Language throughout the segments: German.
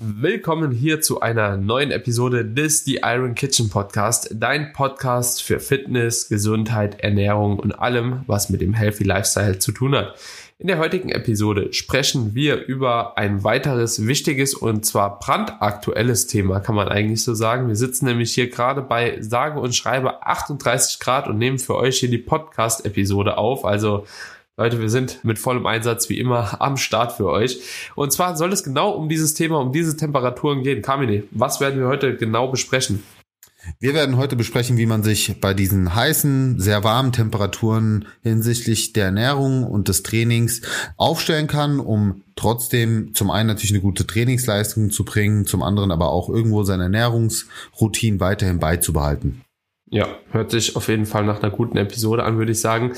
Willkommen hier zu einer neuen Episode des The Iron Kitchen Podcast, dein Podcast für Fitness, Gesundheit, Ernährung und allem, was mit dem Healthy Lifestyle zu tun hat. In der heutigen Episode sprechen wir über ein weiteres wichtiges und zwar brandaktuelles Thema, kann man eigentlich so sagen. Wir sitzen nämlich hier gerade bei sage und schreibe 38 Grad und nehmen für euch hier die Podcast-Episode auf. Also Leute, wir sind mit vollem Einsatz wie immer am Start für euch. Und zwar soll es genau um dieses Thema, um diese Temperaturen gehen. Kamine, was werden wir heute genau besprechen? Wir werden heute besprechen, wie man sich bei diesen heißen, sehr warmen Temperaturen hinsichtlich der Ernährung und des Trainings aufstellen kann, um trotzdem zum einen natürlich eine gute Trainingsleistung zu bringen, zum anderen aber auch irgendwo seine Ernährungsroutine weiterhin beizubehalten. Ja, hört sich auf jeden Fall nach einer guten Episode an, würde ich sagen.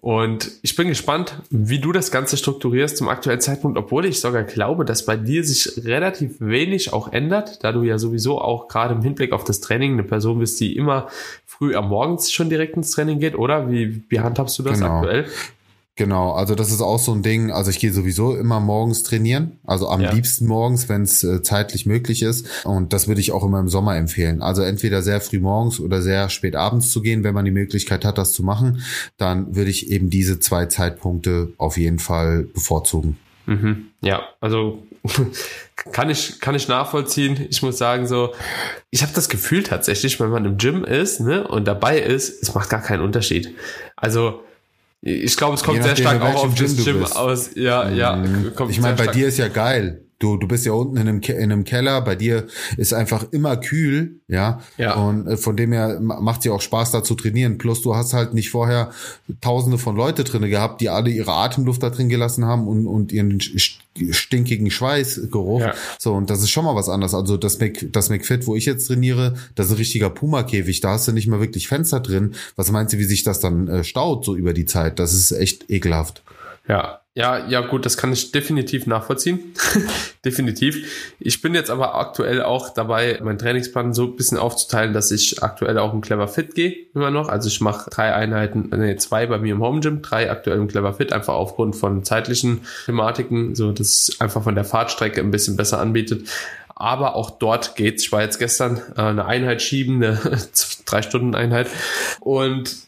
Und ich bin gespannt, wie du das Ganze strukturierst zum aktuellen Zeitpunkt, obwohl ich sogar glaube, dass bei dir sich relativ wenig auch ändert, da du ja sowieso auch gerade im Hinblick auf das Training eine Person bist, die immer früh am Morgens schon direkt ins Training geht, oder? Wie, wie handhabst du das genau. aktuell? Genau, also das ist auch so ein Ding. Also ich gehe sowieso immer morgens trainieren, also am ja. liebsten morgens, wenn es äh, zeitlich möglich ist. Und das würde ich auch immer im Sommer empfehlen. Also entweder sehr früh morgens oder sehr spät abends zu gehen, wenn man die Möglichkeit hat, das zu machen. Dann würde ich eben diese zwei Zeitpunkte auf jeden Fall bevorzugen. Mhm. Ja, also kann ich kann ich nachvollziehen. Ich muss sagen so, ich habe das Gefühl tatsächlich, wenn man im Gym ist ne, und dabei ist, es macht gar keinen Unterschied. Also ich glaube, es kommt sehr stark auch auf das Gym aus. Ja, ja. Mhm. ich meine, bei dir ist ja geil. Du, du bist ja unten in einem, in einem Keller, bei dir ist einfach immer kühl, ja. ja. Und äh, von dem her macht es ja auch Spaß, da zu trainieren. Plus du hast halt nicht vorher tausende von Leute drinne gehabt, die alle ihre Atemluft da drin gelassen haben und, und ihren stinkigen Schweißgeruch. Ja. So, und das ist schon mal was anderes. Also das, Mac, das McFit, wo ich jetzt trainiere, das ist ein richtiger Puma-Käfig. Da hast du nicht mal wirklich Fenster drin. Was meinst du, wie sich das dann äh, staut, so über die Zeit? Das ist echt ekelhaft. Ja, ja, ja, gut, das kann ich definitiv nachvollziehen. definitiv. Ich bin jetzt aber aktuell auch dabei, meinen Trainingsplan so ein bisschen aufzuteilen, dass ich aktuell auch im Clever Fit gehe, immer noch. Also ich mache drei Einheiten, nee, zwei bei mir im Home Gym, drei aktuell im Clever Fit, einfach aufgrund von zeitlichen Thematiken, so dass es einfach von der Fahrtstrecke ein bisschen besser anbietet. Aber auch dort geht's. Ich war jetzt gestern äh, eine Einheit schieben, eine drei Stunden Einheit. Und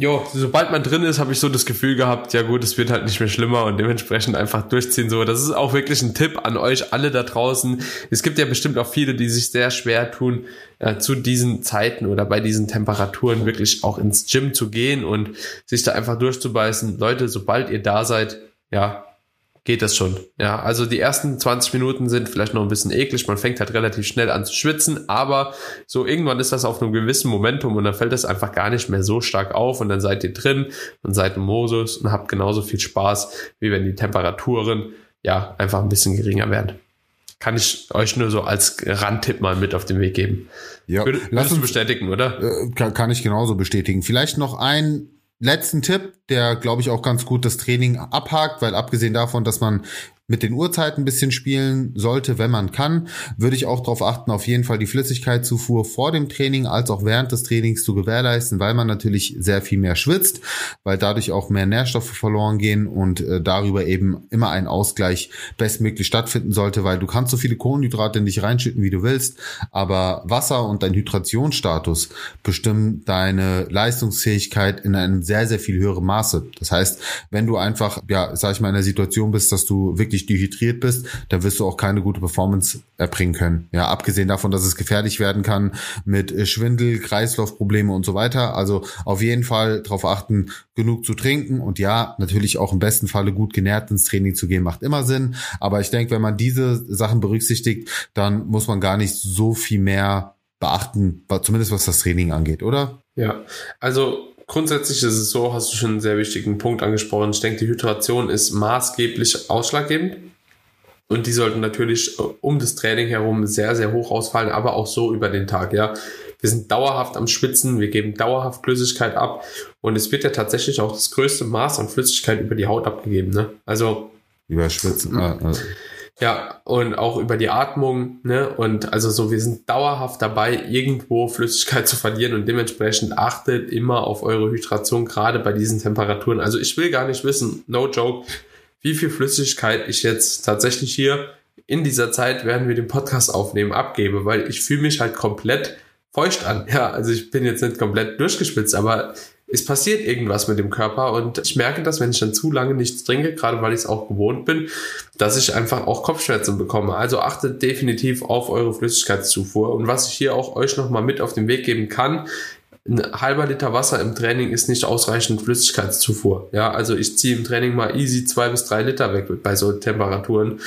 jo, sobald man drin ist, habe ich so das Gefühl gehabt, ja gut, es wird halt nicht mehr schlimmer und dementsprechend einfach durchziehen. So, das ist auch wirklich ein Tipp an euch alle da draußen. Es gibt ja bestimmt auch viele, die sich sehr schwer tun, äh, zu diesen Zeiten oder bei diesen Temperaturen wirklich auch ins Gym zu gehen und sich da einfach durchzubeißen. Leute, sobald ihr da seid, ja, geht das schon. Ja, also die ersten 20 Minuten sind vielleicht noch ein bisschen eklig. Man fängt halt relativ schnell an zu schwitzen, aber so irgendwann ist das auf einem gewissen Momentum und dann fällt das einfach gar nicht mehr so stark auf und dann seid ihr drin und seid im Modus und habt genauso viel Spaß, wie wenn die Temperaturen ja einfach ein bisschen geringer werden. Kann ich euch nur so als Randtipp mal mit auf den Weg geben. Ja, Würde, lass uns bestätigen, oder? Äh, kann, kann ich genauso bestätigen. Vielleicht noch ein letzten Tipp, der glaube ich auch ganz gut das Training abhakt, weil abgesehen davon, dass man mit den Uhrzeiten ein bisschen spielen sollte, wenn man kann, würde ich auch darauf achten, auf jeden Fall die Flüssigkeitszufuhr vor dem Training als auch während des Trainings zu gewährleisten, weil man natürlich sehr viel mehr schwitzt, weil dadurch auch mehr Nährstoffe verloren gehen und äh, darüber eben immer ein Ausgleich bestmöglich stattfinden sollte, weil du kannst so viele Kohlenhydrate nicht reinschütten, wie du willst, aber Wasser und dein Hydrationsstatus bestimmen deine Leistungsfähigkeit in einem sehr, sehr viel höheren Maße. Das heißt, wenn du einfach, ja, sag ich mal, in der Situation bist, dass du wirklich wirklich dehydriert bist, dann wirst du auch keine gute Performance erbringen können. Ja, abgesehen davon, dass es gefährlich werden kann mit äh, Schwindel, Kreislaufprobleme und so weiter. Also auf jeden Fall darauf achten, genug zu trinken und ja, natürlich auch im besten Falle gut genährt ins Training zu gehen, macht immer Sinn. Aber ich denke, wenn man diese Sachen berücksichtigt, dann muss man gar nicht so viel mehr beachten, zumindest was das Training angeht, oder? Ja, also Grundsätzlich ist es so, hast du schon einen sehr wichtigen Punkt angesprochen. Ich denke, die Hydration ist maßgeblich ausschlaggebend. Und die sollten natürlich äh, um das Training herum sehr, sehr hoch ausfallen, aber auch so über den Tag, ja. Wir sind dauerhaft am Schwitzen, wir geben dauerhaft Flüssigkeit ab und es wird ja tatsächlich auch das größte Maß an Flüssigkeit über die Haut abgegeben, ne? Also. Über Schwitzen. Ja, und auch über die Atmung, ne? Und also so, wir sind dauerhaft dabei, irgendwo Flüssigkeit zu verlieren und dementsprechend achtet immer auf eure Hydration, gerade bei diesen Temperaturen. Also ich will gar nicht wissen, no joke, wie viel Flüssigkeit ich jetzt tatsächlich hier in dieser Zeit, während wir den Podcast aufnehmen, abgebe, weil ich fühle mich halt komplett feucht an. Ja, also ich bin jetzt nicht komplett durchgespitzt, aber es passiert irgendwas mit dem Körper und ich merke das, wenn ich dann zu lange nichts trinke, gerade weil ich es auch gewohnt bin, dass ich einfach auch Kopfschmerzen bekomme. Also achtet definitiv auf eure Flüssigkeitszufuhr und was ich hier auch euch nochmal mit auf den Weg geben kann, ein halber Liter Wasser im Training ist nicht ausreichend Flüssigkeitszufuhr. Ja, also ich ziehe im Training mal easy zwei bis drei Liter weg bei so Temperaturen.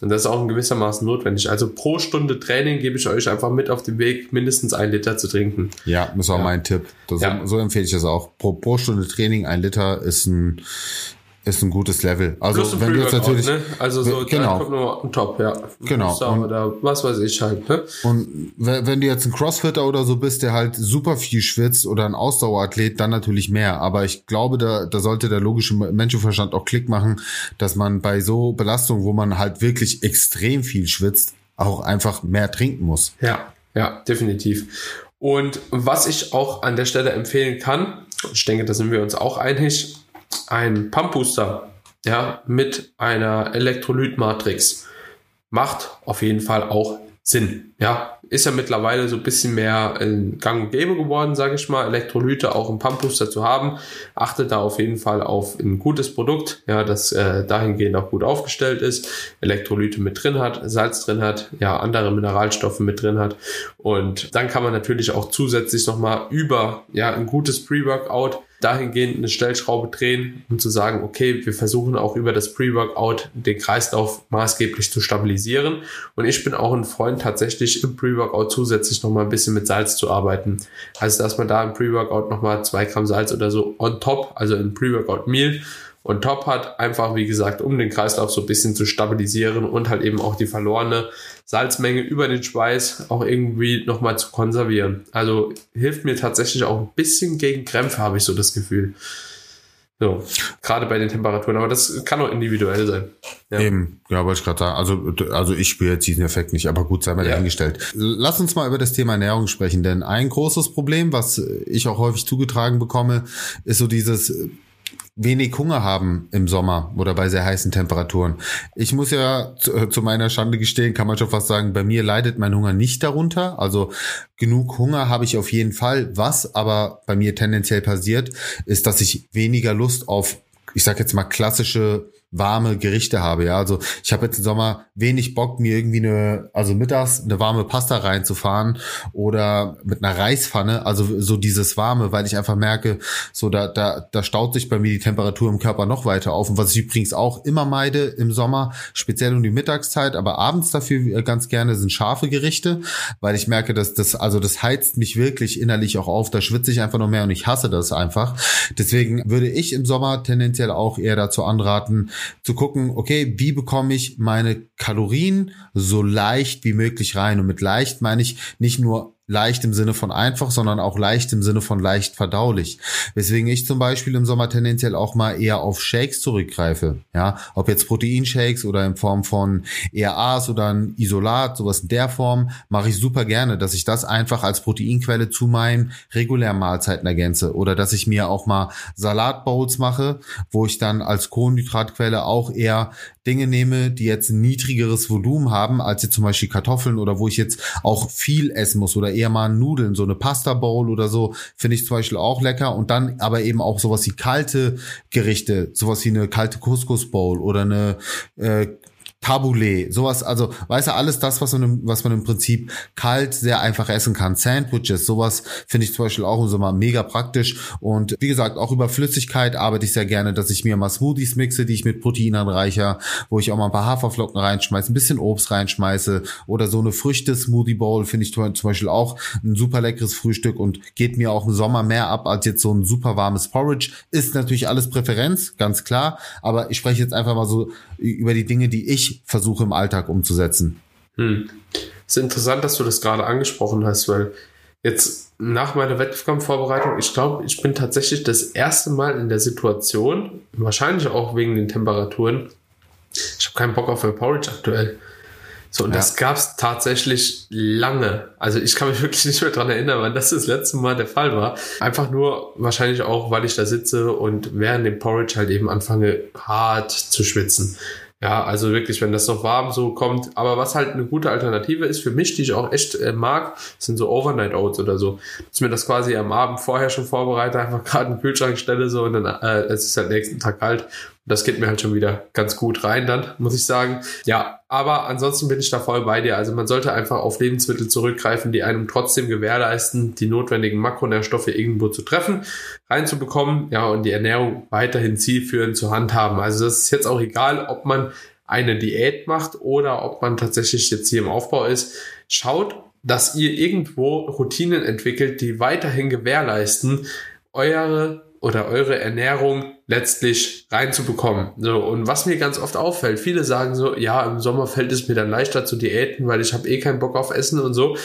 Und das ist auch in gewissermaßen notwendig. Also pro Stunde Training gebe ich euch einfach mit auf den Weg, mindestens ein Liter zu trinken. Ja, das auch ja. mein Tipp. Das, ja. So empfehle ich das auch. Pro, pro Stunde Training ein Liter ist ein ist ein gutes Level. Also Plus wenn du jetzt natürlich ne? also so genau Top, ja. Genau und, oder was weiß ich halt. Ne? Und wenn du jetzt ein Crossfitter oder so bist, der halt super viel schwitzt oder ein Ausdauerathlet, dann natürlich mehr. Aber ich glaube, da, da sollte der logische Menschenverstand auch Klick machen, dass man bei so Belastungen, wo man halt wirklich extrem viel schwitzt, auch einfach mehr trinken muss. Ja, ja, definitiv. Und was ich auch an der Stelle empfehlen kann, ich denke, da sind wir uns auch einig, ein Pumpbooster ja, mit einer Elektrolytmatrix macht auf jeden Fall auch Sinn. Ja, ist ja mittlerweile so ein bisschen mehr in Gang und Gäbe geworden, sage ich mal, Elektrolyte auch im Pumpbooster zu haben. Achtet da auf jeden Fall auf ein gutes Produkt, ja, das äh, dahingehend auch gut aufgestellt ist, Elektrolyte mit drin hat, Salz drin hat, ja, andere Mineralstoffe mit drin hat. Und dann kann man natürlich auch zusätzlich nochmal über ja, ein gutes Pre-Workout dahingehend eine Stellschraube drehen, um zu sagen, okay, wir versuchen auch über das Pre-Workout den Kreislauf maßgeblich zu stabilisieren. Und ich bin auch ein Freund, tatsächlich im Pre-Workout zusätzlich nochmal ein bisschen mit Salz zu arbeiten. Also, dass man da im Pre-Workout nochmal zwei Gramm Salz oder so on top, also im Pre-Workout-Meal, und Top hat, einfach wie gesagt, um den Kreislauf so ein bisschen zu stabilisieren und halt eben auch die verlorene Salzmenge über den Schweiß auch irgendwie nochmal zu konservieren. Also hilft mir tatsächlich auch ein bisschen gegen Krämpfe, habe ich so das Gefühl. So, gerade bei den Temperaturen, aber das kann auch individuell sein. Ja. Eben, ja, wollte ich gerade sagen. Also, also ich spüre jetzt diesen Effekt nicht, aber gut, sei mal ja. dahingestellt. Lass uns mal über das Thema Ernährung sprechen, denn ein großes Problem, was ich auch häufig zugetragen bekomme, ist so dieses wenig Hunger haben im Sommer oder bei sehr heißen Temperaturen. Ich muss ja zu, äh, zu, meiner Schande gestehen, kann man schon fast sagen, bei mir leidet mein Hunger nicht darunter. Also genug Hunger habe ich auf jeden Fall. Was aber bei mir tendenziell passiert, ist, dass ich weniger Lust auf, ich sag jetzt mal, klassische warme Gerichte habe. Ja, also ich habe jetzt im Sommer wenig Bock, mir irgendwie eine, also mittags eine warme Pasta reinzufahren oder mit einer Reispfanne, also so dieses warme, weil ich einfach merke, so da, da, da staut sich bei mir die Temperatur im Körper noch weiter auf. Und was ich übrigens auch immer meide im Sommer, speziell um die Mittagszeit, aber abends dafür ganz gerne sind scharfe Gerichte, weil ich merke, dass das, also das heizt mich wirklich innerlich auch auf. Da schwitze ich einfach noch mehr und ich hasse das einfach. Deswegen würde ich im Sommer tendenziell auch eher dazu anraten, zu gucken, okay, wie bekomme ich meine Kalorien so leicht wie möglich rein? Und mit leicht meine ich nicht nur leicht im Sinne von einfach, sondern auch leicht im Sinne von leicht verdaulich. Weswegen ich zum Beispiel im Sommer tendenziell auch mal eher auf Shakes zurückgreife. Ja, ob jetzt Proteinshakes oder in Form von ERAs oder ein Isolat, sowas in der Form, mache ich super gerne, dass ich das einfach als Proteinquelle zu meinen regulären Mahlzeiten ergänze oder dass ich mir auch mal Salatbowls mache, wo ich dann als Kohlenhydratquelle auch eher Dinge nehme, die jetzt ein niedrigeres Volumen haben, als jetzt zum Beispiel Kartoffeln oder wo ich jetzt auch viel essen muss oder eher mal Nudeln, so eine Pasta Bowl oder so, finde ich zum Beispiel auch lecker. Und dann aber eben auch sowas wie kalte Gerichte, sowas wie eine kalte Couscous Bowl oder eine äh, Tabbouleh, sowas, also weißt du, alles das, was man, was man im Prinzip kalt sehr einfach essen kann. Sandwiches, sowas finde ich zum Beispiel auch im Sommer mega praktisch. Und wie gesagt, auch über Flüssigkeit arbeite ich sehr gerne, dass ich mir mal Smoothies mixe, die ich mit Protein anreicher, wo ich auch mal ein paar Haferflocken reinschmeiße, ein bisschen Obst reinschmeiße oder so eine Früchte-Smoothie Bowl finde ich zum Beispiel auch ein super leckeres Frühstück und geht mir auch im Sommer mehr ab als jetzt so ein super warmes Porridge. Ist natürlich alles Präferenz, ganz klar, aber ich spreche jetzt einfach mal so über die Dinge, die ich versuche im Alltag umzusetzen. Hm. Es ist interessant, dass du das gerade angesprochen hast, weil jetzt nach meiner Wettkampfvorbereitung, ich glaube, ich bin tatsächlich das erste Mal in der Situation, wahrscheinlich auch wegen den Temperaturen, ich habe keinen Bock auf Porridge aktuell. So, und ja. das gab es tatsächlich lange. Also ich kann mich wirklich nicht mehr dran erinnern, wann das das letzte Mal der Fall war. Einfach nur wahrscheinlich auch, weil ich da sitze und während dem Porridge halt eben anfange, hart zu schwitzen. Ja, also wirklich, wenn das noch warm so kommt. Aber was halt eine gute Alternative ist für mich, die ich auch echt äh, mag, sind so Overnight Oats oder so. Dass mir das quasi am Abend vorher schon vorbereite, einfach gerade in den Kühlschrank stelle so und dann äh, es ist halt nächsten Tag kalt. Das geht mir halt schon wieder ganz gut rein dann, muss ich sagen. Ja, aber ansonsten bin ich da voll bei dir. Also man sollte einfach auf Lebensmittel zurückgreifen, die einem trotzdem gewährleisten, die notwendigen Makronährstoffe irgendwo zu treffen, reinzubekommen, ja, und die Ernährung weiterhin zielführend zu handhaben. Also das ist jetzt auch egal, ob man eine Diät macht oder ob man tatsächlich jetzt hier im Aufbau ist. Schaut, dass ihr irgendwo Routinen entwickelt, die weiterhin gewährleisten, eure oder eure Ernährung letztlich reinzubekommen. So, und was mir ganz oft auffällt, viele sagen so, ja, im Sommer fällt es mir dann leichter zu diäten, weil ich habe eh keinen Bock auf Essen und so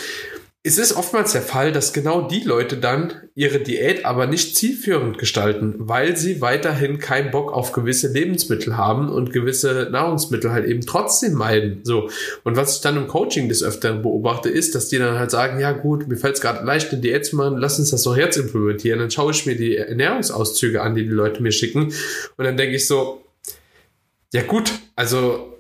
es ist oftmals der Fall, dass genau die Leute dann ihre Diät aber nicht zielführend gestalten, weil sie weiterhin keinen Bock auf gewisse Lebensmittel haben und gewisse Nahrungsmittel halt eben trotzdem meiden. So. Und was ich dann im Coaching des Öfteren beobachte, ist, dass die dann halt sagen, ja gut, mir fällt es gerade leicht, eine Diät zu machen, lass uns das doch jetzt implementieren. Dann schaue ich mir die Ernährungsauszüge an, die die Leute mir schicken. Und dann denke ich so, ja gut, also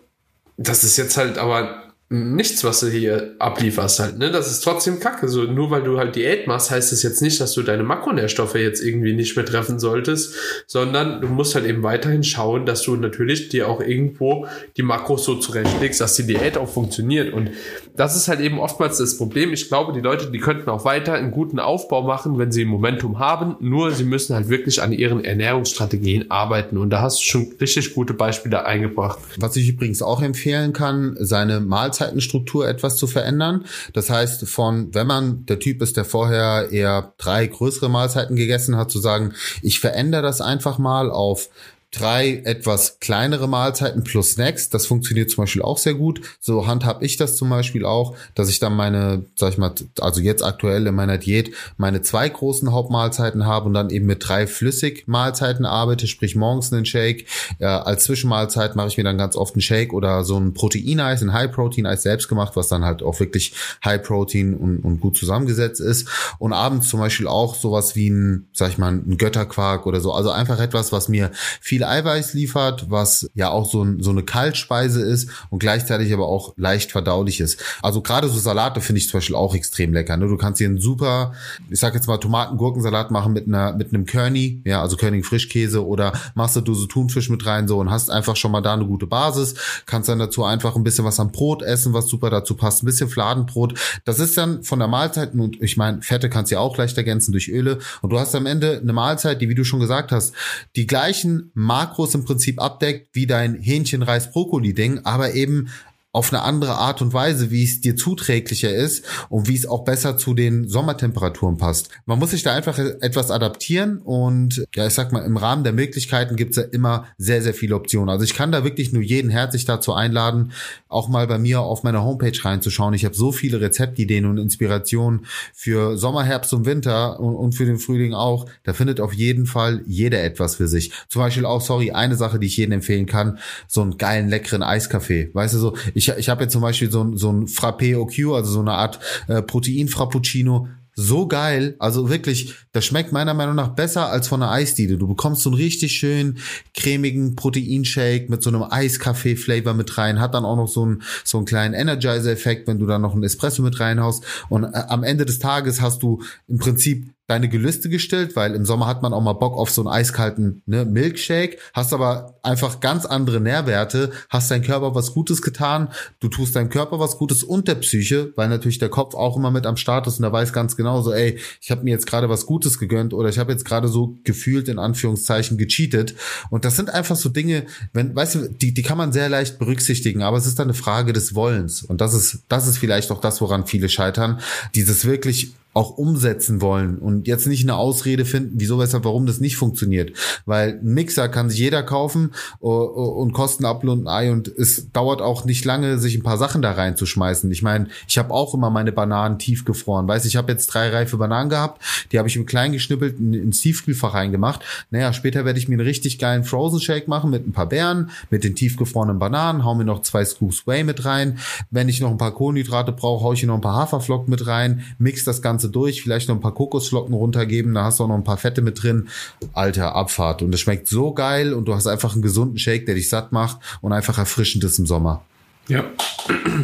das ist jetzt halt aber nichts, was du hier ablieferst halt, ne? Das ist trotzdem kacke. So, nur weil du halt Diät machst, heißt das jetzt nicht, dass du deine Makronährstoffe jetzt irgendwie nicht mehr treffen solltest, sondern du musst halt eben weiterhin schauen, dass du natürlich dir auch irgendwo die Makros so zurechtlegst, dass die Diät auch funktioniert. Und das ist halt eben oftmals das Problem. Ich glaube, die Leute, die könnten auch weiter einen guten Aufbau machen, wenn sie Momentum haben. Nur sie müssen halt wirklich an ihren Ernährungsstrategien arbeiten. Und da hast du schon richtig gute Beispiele eingebracht. Was ich übrigens auch empfehlen kann, seine Mahlzeit Mahlzeitenstruktur etwas zu verändern. Das heißt, von, wenn man der Typ ist, der vorher eher drei größere Mahlzeiten gegessen hat, zu sagen, ich verändere das einfach mal auf drei etwas kleinere Mahlzeiten plus Snacks. Das funktioniert zum Beispiel auch sehr gut. So handhab ich das zum Beispiel auch, dass ich dann meine, sag ich mal, also jetzt aktuell in meiner Diät meine zwei großen Hauptmahlzeiten habe und dann eben mit drei Flüssigmahlzeiten arbeite, sprich morgens einen Shake. Äh, als Zwischenmahlzeit mache ich mir dann ganz oft einen Shake oder so ein Proteineis, ein High-Protein-Eis selbst gemacht, was dann halt auch wirklich High-Protein und, und gut zusammengesetzt ist. Und abends zum Beispiel auch sowas wie ein, sag ich mal, ein Götterquark oder so. Also einfach etwas, was mir viel viel Eiweiß liefert, was ja auch so, so eine Kaltspeise ist und gleichzeitig aber auch leicht verdaulich ist. Also gerade so Salate finde ich zum Beispiel auch extrem lecker. Ne? Du kannst hier einen super, ich sag jetzt mal Tomaten-Gurkensalat machen mit einer mit einem Körny, ja, also Körning Frischkäse oder machst du so Thunfisch mit rein so und hast einfach schon mal da eine gute Basis. Kannst dann dazu einfach ein bisschen was am Brot essen, was super dazu passt, ein bisschen Fladenbrot. Das ist dann von der Mahlzeit und ich meine, Fette kannst du ja auch leicht ergänzen durch Öle und du hast am Ende eine Mahlzeit, die wie du schon gesagt hast, die gleichen Makros im Prinzip abdeckt wie dein Hähnchen-Reis-Brokkoli-Ding, aber eben auf eine andere Art und Weise, wie es dir zuträglicher ist und wie es auch besser zu den Sommertemperaturen passt. Man muss sich da einfach etwas adaptieren und ja, ich sag mal, im Rahmen der Möglichkeiten gibt es ja immer sehr, sehr viele Optionen. Also ich kann da wirklich nur jeden herzlich dazu einladen, auch mal bei mir auf meiner Homepage reinzuschauen. Ich habe so viele Rezeptideen und Inspirationen für Sommer, Herbst und Winter und, und für den Frühling auch. Da findet auf jeden Fall jeder etwas für sich. Zum Beispiel auch, sorry, eine Sache, die ich jedem empfehlen kann, so einen geilen, leckeren Eiskaffee. Weißt du so, ich ich, ich habe jetzt zum Beispiel so, so ein Frappé OQ, also so eine Art äh, Protein-Frappuccino, so geil. Also wirklich, das schmeckt meiner Meinung nach besser als von einer Eisdiele. Du bekommst so einen richtig schön cremigen Proteinshake mit so einem Eiskaffee-Flavor mit rein. Hat dann auch noch so einen, so einen kleinen Energizer-Effekt, wenn du da noch einen Espresso mit reinhaust. Und äh, am Ende des Tages hast du im Prinzip deine Gelüste gestellt, weil im Sommer hat man auch mal Bock auf so einen eiskalten ne, Milkshake, hast aber einfach ganz andere Nährwerte, hast dein Körper was Gutes getan, du tust deinem Körper was Gutes und der Psyche, weil natürlich der Kopf auch immer mit am Start ist und der weiß ganz genau so, ey, ich habe mir jetzt gerade was Gutes gegönnt oder ich habe jetzt gerade so gefühlt in Anführungszeichen gecheatet. Und das sind einfach so Dinge, wenn weißt du, die die kann man sehr leicht berücksichtigen, aber es ist dann eine Frage des Wollens. Und das ist das ist vielleicht auch das, woran viele scheitern, dieses wirklich auch umsetzen wollen und jetzt nicht eine Ausrede finden, wieso, weshalb, warum das nicht funktioniert. Weil ein Mixer kann sich jeder kaufen und kosten Apfel Ei und es dauert auch nicht lange, sich ein paar Sachen da reinzuschmeißen. Ich meine, ich habe auch immer meine Bananen tiefgefroren. Weiß ich habe jetzt drei reife Bananen gehabt, die habe ich im klein geschnippelt ins Tiefkühlfach reingemacht. Naja, später werde ich mir einen richtig geilen Frozen Shake machen mit ein paar Beeren, mit den tiefgefrorenen Bananen, hau mir noch zwei Scoops Whey mit rein. Wenn ich noch ein paar Kohlenhydrate brauche, hau ich hier noch ein paar Haferflocken mit rein, mix das Ganze Ganze durch, vielleicht noch ein paar Kokosflocken runtergeben, da hast du auch noch ein paar Fette mit drin. Alter, Abfahrt. Und es schmeckt so geil und du hast einfach einen gesunden Shake, der dich satt macht und einfach erfrischend ist im Sommer. Ja.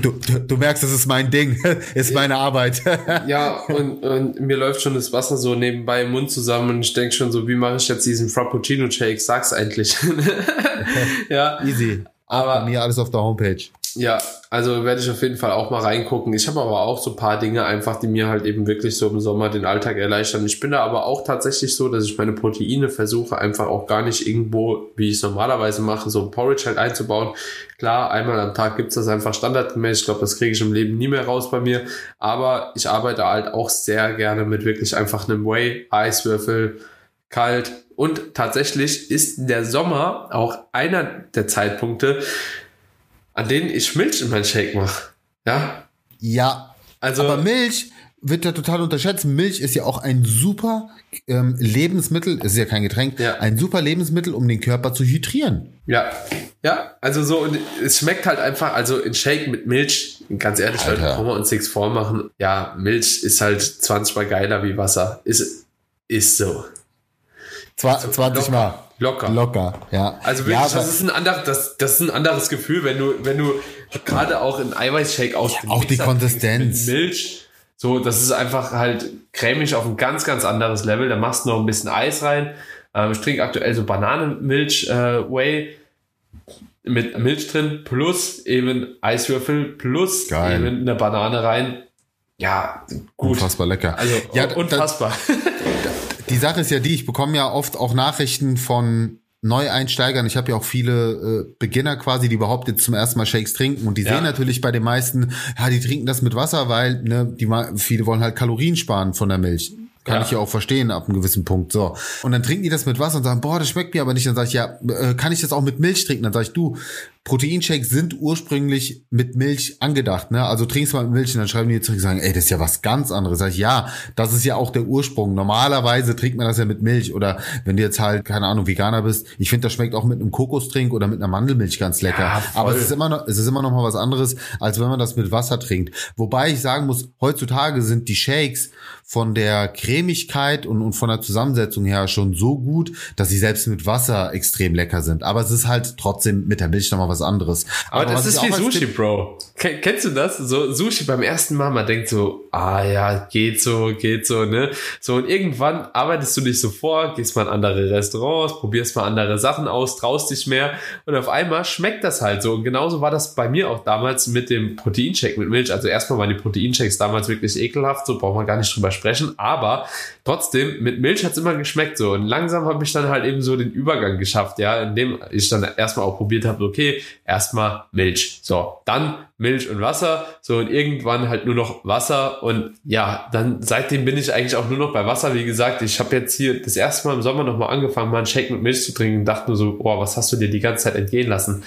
Du, du, du merkst, das ist mein Ding, ist meine Arbeit. ja, und, und mir läuft schon das Wasser so nebenbei im Mund zusammen und ich denke schon so, wie mache ich jetzt diesen Frappuccino-Shake? Sag's eigentlich. ja. Easy. Aber mir alles auf der Homepage. Ja, also werde ich auf jeden Fall auch mal reingucken. Ich habe aber auch so ein paar Dinge einfach, die mir halt eben wirklich so im Sommer den Alltag erleichtern. Ich bin da aber auch tatsächlich so, dass ich meine Proteine versuche einfach auch gar nicht irgendwo, wie ich es normalerweise mache, so ein Porridge halt einzubauen. Klar, einmal am Tag gibt's das einfach standardgemäß. Ich glaube, das kriege ich im Leben nie mehr raus bei mir. Aber ich arbeite halt auch sehr gerne mit wirklich einfach einem Whey, Eiswürfel, kalt. Und tatsächlich ist der Sommer auch einer der Zeitpunkte, an denen ich Milch in meinen Shake mache. Ja? Ja. Also, aber Milch wird ja total unterschätzt. Milch ist ja auch ein super ähm, Lebensmittel, ist ja kein Getränk, ja. ein super Lebensmittel, um den Körper zu hydrieren. Ja, ja, also so, und es schmeckt halt einfach, also in Shake mit Milch, ganz ehrlich, Alter. Leute, brauchen wir uns nichts vormachen. Ja, Milch ist halt 20 mal geiler wie Wasser. Ist, ist so. Zwa 20 Mal. Locker. Locker, ja. Also wirklich, ja, das ist ein anderes, das, das ist ein anderes Gefühl, wenn du, wenn du gerade auch in Eiweißshake aus ja, Auch die Konsistenz. Milch. So, das ist einfach halt cremig auf ein ganz, ganz anderes Level. Da machst du noch ein bisschen Eis rein. Ähm, ich trinke aktuell so Bananenmilch, äh, Whey mit Milch drin, plus eben Eiswürfel, plus Geil. eben eine Banane rein. Ja, gut. Unfassbar lecker. Also, ja, unfassbar. die Sache ist ja die, ich bekomme ja oft auch Nachrichten von Neueinsteigern. Ich habe ja auch viele äh, Beginner quasi, die überhaupt jetzt zum ersten Mal Shakes trinken und die ja. sehen natürlich bei den meisten, ja, die trinken das mit Wasser, weil ne, die viele wollen halt Kalorien sparen von der Milch. Kann ja. ich ja auch verstehen ab einem gewissen Punkt. So. Und dann trinken die das mit Wasser und sagen, boah, das schmeckt mir aber nicht. Dann sage ich, ja, äh, kann ich das auch mit Milch trinken? Dann sage ich, du, Proteinshakes sind ursprünglich mit Milch angedacht, ne? Also trinkst mal mit Milch und dann schreiben die zurück und sagen, ey, das ist ja was ganz anderes. Sag ich, ja, das ist ja auch der Ursprung. Normalerweise trinkt man das ja mit Milch oder wenn du jetzt halt, keine Ahnung, Veganer bist, ich finde, das schmeckt auch mit einem Kokostrink oder mit einer Mandelmilch ganz lecker. Ja, Aber es ist immer noch, es ist immer noch mal was anderes, als wenn man das mit Wasser trinkt. Wobei ich sagen muss, heutzutage sind die Shakes von der Cremigkeit und, und von der Zusammensetzung her schon so gut, dass sie selbst mit Wasser extrem lecker sind. Aber es ist halt trotzdem mit der Milch nochmal was anderes. Aber, Aber das ist wie Sushi, Bro. Kennst du das? So Sushi beim ersten Mal, man denkt so, ah ja, geht so, geht so, ne? So und irgendwann arbeitest du dich so vor, gehst mal in andere Restaurants, probierst mal andere Sachen aus, traust dich mehr und auf einmal schmeckt das halt so. Und genauso war das bei mir auch damals mit dem Proteincheck mit Milch. Also erstmal waren die Proteinchecks damals wirklich ekelhaft, so braucht man gar nicht drüber sprechen. Aber trotzdem, mit Milch hat's immer geschmeckt so. Und langsam habe ich dann halt eben so den Übergang geschafft, ja, indem ich dann erstmal auch probiert habe, okay, erstmal Milch. So, dann Milch und Wasser. So und irgendwann halt nur noch Wasser. Und ja, dann seitdem bin ich eigentlich auch nur noch bei Wasser. Wie gesagt, ich habe jetzt hier das erste Mal im Sommer nochmal angefangen, mal einen Shake mit Milch zu trinken und dachte nur so, oh, was hast du dir die ganze Zeit entgehen lassen?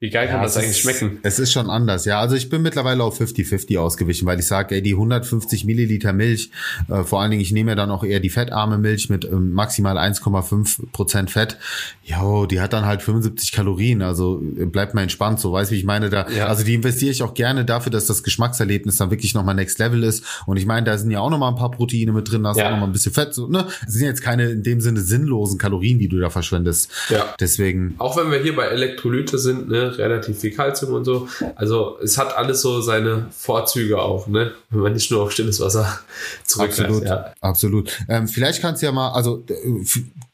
Wie geil ja, kann das eigentlich ist, schmecken? Es ist schon anders, ja. Also ich bin mittlerweile auf 50-50 ausgewichen, weil ich sage, ey, die 150 Milliliter Milch, äh, vor allen Dingen, ich nehme ja dann auch eher die fettarme Milch mit ähm, maximal 1,5 Prozent Fett. Jo, die hat dann halt 75 Kalorien, also äh, bleibt mal entspannt, so weiß wie ich meine. Da, ja. Also die investiere ich auch gerne dafür, dass das Geschmackserlebnis dann wirklich nochmal Next Level ist. Und ich meine, da sind ja auch nochmal ein paar Proteine mit drin, da hast ja. auch nochmal ein bisschen Fett. So, ne? Es sind jetzt keine in dem Sinne sinnlosen Kalorien, die du da verschwendest. Ja. Deswegen. Auch wenn wir hier bei Elektrolyte sind, ne? Relativ viel Kalzium und so. Also es hat alles so seine Vorzüge auch, ne? Wenn man nicht nur auf stilles Wasser zurückgreift. Absolut, ja. absolut. Ähm, vielleicht kannst du ja mal, also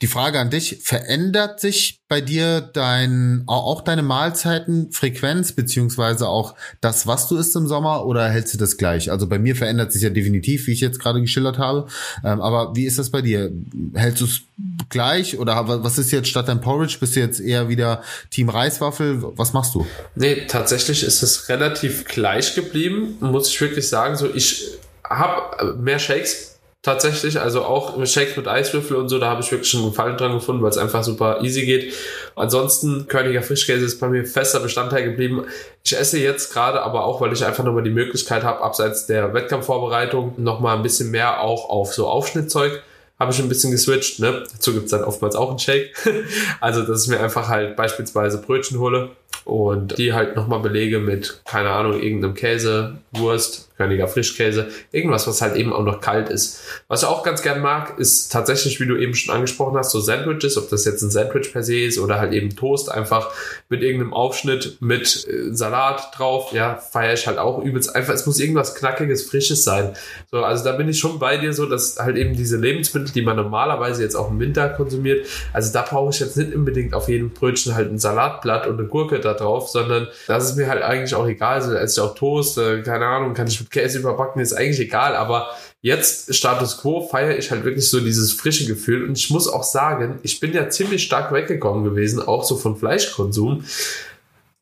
die Frage an dich, verändert sich bei dir dein, auch deine Mahlzeitenfrequenz, beziehungsweise auch das, was du isst im Sommer, oder hältst du das gleich? Also bei mir verändert sich ja definitiv, wie ich jetzt gerade geschildert habe. Ähm, aber wie ist das bei dir? Hältst du es gleich oder was ist jetzt statt dein Porridge? Bist du jetzt eher wieder Team Reiswaffel? Was machst du? Nee, tatsächlich ist es relativ gleich geblieben, muss ich wirklich sagen. So, ich habe mehr Shakes tatsächlich, also auch Shakes mit Eiswürfel und so, da habe ich wirklich schon Gefallen dran gefunden, weil es einfach super easy geht. Ansonsten, Körniger Frischkäse ist bei mir fester Bestandteil geblieben. Ich esse jetzt gerade aber auch, weil ich einfach nochmal die Möglichkeit habe, abseits der Wettkampfvorbereitung nochmal ein bisschen mehr auch auf so Aufschnittzeug habe ich ein bisschen geswitcht. Ne? Dazu gibt's dann oftmals auch einen Shake. also, dass ich mir einfach halt beispielsweise Brötchen hole und die halt nochmal belege mit, keine Ahnung, irgendeinem Käse, Wurst, Körniger Frischkäse, irgendwas, was halt eben auch noch kalt ist. Was ich auch ganz gern mag, ist tatsächlich, wie du eben schon angesprochen hast, so Sandwiches, ob das jetzt ein Sandwich per se ist oder halt eben Toast, einfach mit irgendeinem Aufschnitt mit äh, Salat drauf, ja, feiere ich halt auch übelst einfach. Es muss irgendwas Knackiges, Frisches sein. So, also da bin ich schon bei dir so, dass halt eben diese Lebensmittel, die man normalerweise jetzt auch im Winter konsumiert, also da brauche ich jetzt nicht unbedingt auf jedem Brötchen halt ein Salatblatt und eine Gurke da drauf, sondern das ist mir halt eigentlich auch egal. Also esse ich auch Toast, äh, keine Ahnung, kann ich mit Käse überbacken, ist eigentlich egal, aber jetzt Status Quo feiere ich halt wirklich so dieses frische Gefühl und ich muss auch sagen, ich bin ja ziemlich stark weggekommen gewesen, auch so von Fleischkonsum.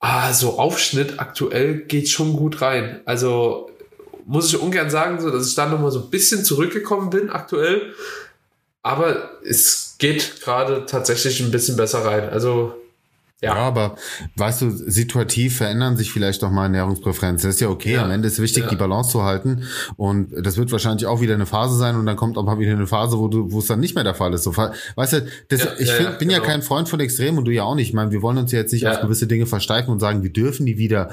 Ah, so Aufschnitt aktuell geht schon gut rein. Also muss ich ungern sagen, so dass ich da nochmal so ein bisschen zurückgekommen bin aktuell. Aber es geht gerade tatsächlich ein bisschen besser rein. Also ja. ja. aber weißt du, situativ verändern sich vielleicht doch mal Ernährungspräferenzen. Das ist ja okay. Ja. Am Ende ist es wichtig, ja. die Balance zu halten. Und das wird wahrscheinlich auch wieder eine Phase sein und dann kommt auch mal wieder eine Phase, wo du, wo es dann nicht mehr der Fall ist. So, weißt du, das, ich find, bin genau. ja kein Freund von Extrem und du ja auch nicht. Ich meine, wir wollen uns ja jetzt nicht auf gewisse Dinge versteifen und sagen, wir dürfen die wieder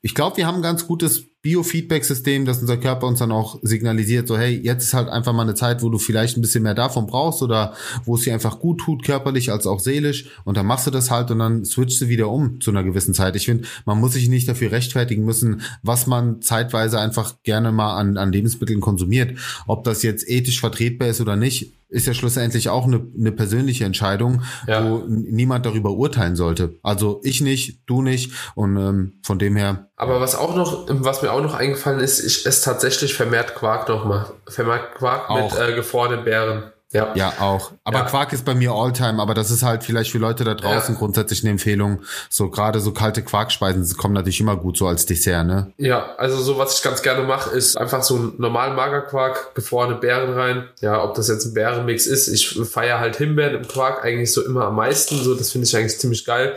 ich glaube, wir haben ein ganz gutes Biofeedback-System, dass unser Körper uns dann auch signalisiert, so hey, jetzt ist halt einfach mal eine Zeit, wo du vielleicht ein bisschen mehr davon brauchst oder wo es dir einfach gut tut, körperlich als auch seelisch und dann machst du das halt und dann switchst du wieder um zu einer gewissen Zeit. Ich finde, man muss sich nicht dafür rechtfertigen müssen, was man zeitweise einfach gerne mal an, an Lebensmitteln konsumiert. Ob das jetzt ethisch vertretbar ist oder nicht, ist ja schlussendlich auch eine, eine persönliche Entscheidung, ja. wo niemand darüber urteilen sollte. Also ich nicht, du nicht und ähm, von dem her. Aber was auch noch, was mir auch noch eingefallen ist, ich esse tatsächlich vermehrt Quark nochmal. Vermehrt Quark auch. mit äh, gefrorenen Beeren. Ja. ja, auch. Aber ja. Quark ist bei mir Alltime, aber das ist halt vielleicht für Leute da draußen ja. grundsätzlich eine Empfehlung. So gerade so kalte Quarkspeisen kommen natürlich immer gut so als Dessert, ne? Ja, also so was ich ganz gerne mache, ist einfach so einen normalen Magerquark, gefrorene Beeren rein. Ja, ob das jetzt ein Beerenmix ist. Ich feiere halt Himbeeren im Quark eigentlich so immer am meisten. So, das finde ich eigentlich ziemlich geil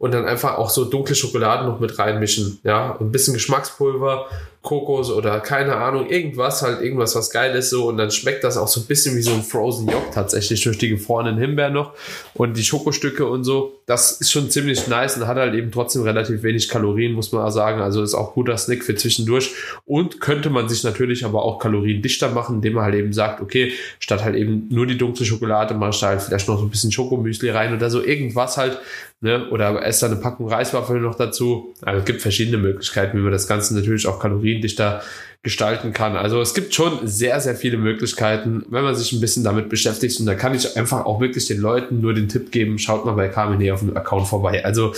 und dann einfach auch so dunkle Schokolade noch mit reinmischen. Ja, ein bisschen Geschmackspulver, Kokos oder keine Ahnung, irgendwas, halt irgendwas, was geil ist so und dann schmeckt das auch so ein bisschen wie so ein Frozen Yogurt tatsächlich durch die gefrorenen Himbeeren noch und die Schokostücke und so. Das ist schon ziemlich nice und hat halt eben trotzdem relativ wenig Kalorien, muss man auch sagen. Also ist auch guter Snack für zwischendurch und könnte man sich natürlich aber auch kaloriendichter machen, indem man halt eben sagt, okay, statt halt eben nur die dunkle Schokolade, mach ich da halt vielleicht noch so ein bisschen Schokomüsli rein oder so irgendwas halt, ne, oder esse da eine Packung Reiswaffeln noch dazu. Also es gibt verschiedene Möglichkeiten, wie man das Ganze natürlich auch kaloriendichter gestalten kann. Also es gibt schon sehr, sehr viele Möglichkeiten, wenn man sich ein bisschen damit beschäftigt. Und da kann ich einfach auch wirklich den Leuten nur den Tipp geben, schaut mal bei Carmine auf dem Account vorbei. Also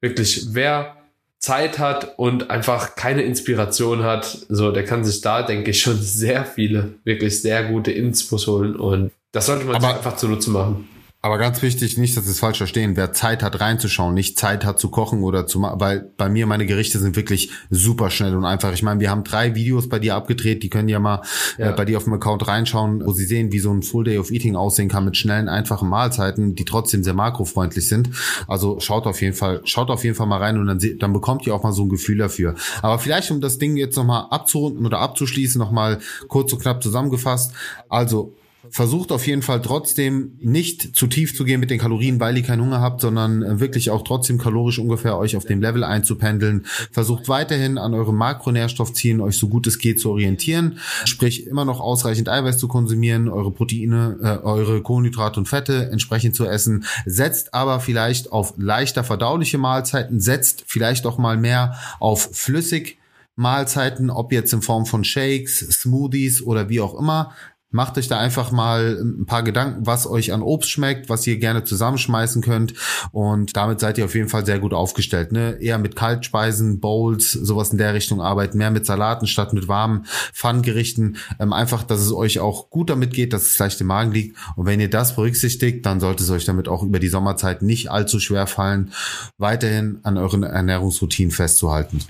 wirklich, wer Zeit hat und einfach keine Inspiration hat, so, der kann sich da, denke ich, schon sehr viele, wirklich sehr gute Inspos holen und das sollte man Aber sich einfach zunutze machen. Aber ganz wichtig, nicht, dass Sie es falsch verstehen, wer Zeit hat reinzuschauen, nicht Zeit hat zu kochen oder zu machen, weil bei mir meine Gerichte sind wirklich super schnell und einfach. Ich meine, wir haben drei Videos bei dir abgedreht, die können ja mal äh, ja. Äh, bei dir auf dem Account reinschauen, wo Sie sehen, wie so ein Full Day of Eating aussehen kann mit schnellen, einfachen Mahlzeiten, die trotzdem sehr makrofreundlich sind. Also schaut auf jeden Fall, schaut auf jeden Fall mal rein und dann, dann bekommt ihr auch mal so ein Gefühl dafür. Aber vielleicht, um das Ding jetzt nochmal abzurunden oder abzuschließen, nochmal kurz und knapp zusammengefasst. Also versucht auf jeden Fall trotzdem nicht zu tief zu gehen mit den Kalorien, weil ihr keinen Hunger habt, sondern äh, wirklich auch trotzdem kalorisch ungefähr euch auf dem Level einzupendeln. Versucht weiterhin an eurem Makronährstoffzielen euch so gut es geht zu orientieren, sprich immer noch ausreichend Eiweiß zu konsumieren, eure Proteine, äh, eure Kohlenhydrate und Fette entsprechend zu essen. Setzt aber vielleicht auf leichter verdauliche Mahlzeiten, setzt vielleicht auch mal mehr auf flüssig Mahlzeiten, ob jetzt in Form von Shakes, Smoothies oder wie auch immer. Macht euch da einfach mal ein paar Gedanken, was euch an Obst schmeckt, was ihr gerne zusammenschmeißen könnt. Und damit seid ihr auf jeden Fall sehr gut aufgestellt. Ne? Eher mit Kaltspeisen, Bowls, sowas in der Richtung arbeiten, mehr mit Salaten statt mit warmen Pfannengerichten. Ähm, einfach, dass es euch auch gut damit geht, dass es leicht im Magen liegt. Und wenn ihr das berücksichtigt, dann sollte es euch damit auch über die Sommerzeit nicht allzu schwer fallen, weiterhin an euren Ernährungsroutinen festzuhalten.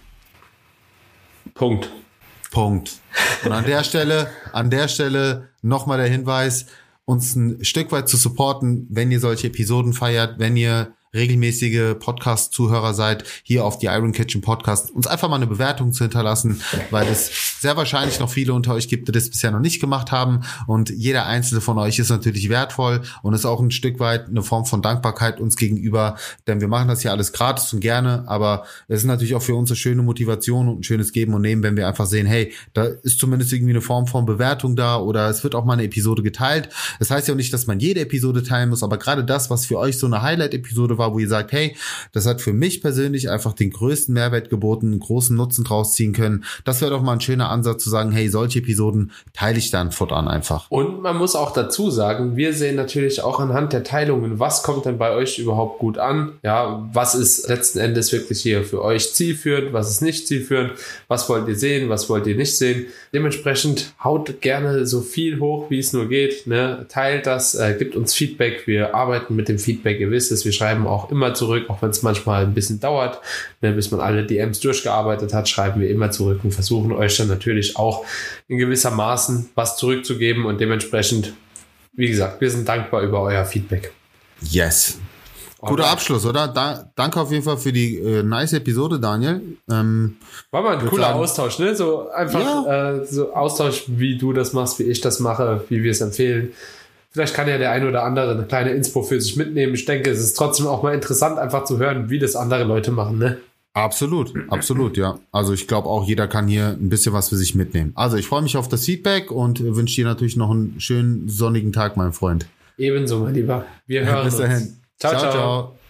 Punkt. Punkt. Und an der Stelle, an der Stelle nochmal der Hinweis, uns ein Stück weit zu supporten, wenn ihr solche Episoden feiert, wenn ihr regelmäßige Podcast-Zuhörer seid, hier auf die Iron Kitchen Podcast, uns einfach mal eine Bewertung zu hinterlassen, weil es sehr wahrscheinlich noch viele unter euch gibt, die das bisher noch nicht gemacht haben. Und jeder einzelne von euch ist natürlich wertvoll und ist auch ein Stück weit eine Form von Dankbarkeit uns gegenüber, denn wir machen das hier alles gratis und gerne, aber es ist natürlich auch für uns eine schöne Motivation und ein schönes Geben und Nehmen, wenn wir einfach sehen, hey, da ist zumindest irgendwie eine Form von Bewertung da oder es wird auch mal eine Episode geteilt. Das heißt ja auch nicht, dass man jede Episode teilen muss, aber gerade das, was für euch so eine Highlight-Episode war, wo ihr sagt, hey, das hat für mich persönlich einfach den größten Mehrwert geboten, einen großen Nutzen draus ziehen können, das wäre doch mal ein schöner Ansatz zu sagen, hey, solche Episoden teile ich dann fortan einfach. Und man muss auch dazu sagen, wir sehen natürlich auch anhand der Teilungen, was kommt denn bei euch überhaupt gut an? Ja, was ist letzten Endes wirklich hier für euch zielführend, was ist nicht zielführend, was wollt ihr sehen, was wollt ihr nicht sehen. Dementsprechend haut gerne so viel hoch, wie es nur geht. Ne? Teilt das, äh, gibt uns Feedback. Wir arbeiten mit dem Feedback, ihr wisst es. Wir schreiben auch immer zurück, auch wenn es manchmal ein bisschen dauert, ne? bis man alle DMs durchgearbeitet hat, schreiben wir immer zurück und versuchen euch dann natürlich auch in gewisser Maßen was zurückzugeben und dementsprechend, wie gesagt, wir sind dankbar über euer Feedback. Yes. Guter Abschluss, oder? Da, danke auf jeden Fall für die äh, nice Episode, Daniel. Ähm, War mal ein cooler sagen, Austausch, ne? So einfach ja. äh, so Austausch, wie du das machst, wie ich das mache, wie wir es empfehlen. Vielleicht kann ja der ein oder andere eine kleine Inspo für sich mitnehmen. Ich denke, es ist trotzdem auch mal interessant, einfach zu hören, wie das andere Leute machen, ne? Absolut, absolut, ja. Also ich glaube auch, jeder kann hier ein bisschen was für sich mitnehmen. Also ich freue mich auf das Feedback und wünsche dir natürlich noch einen schönen sonnigen Tag, mein Freund. Ebenso, mein Lieber. Wir hören Bis dahin. uns. ciao. ciao. ciao.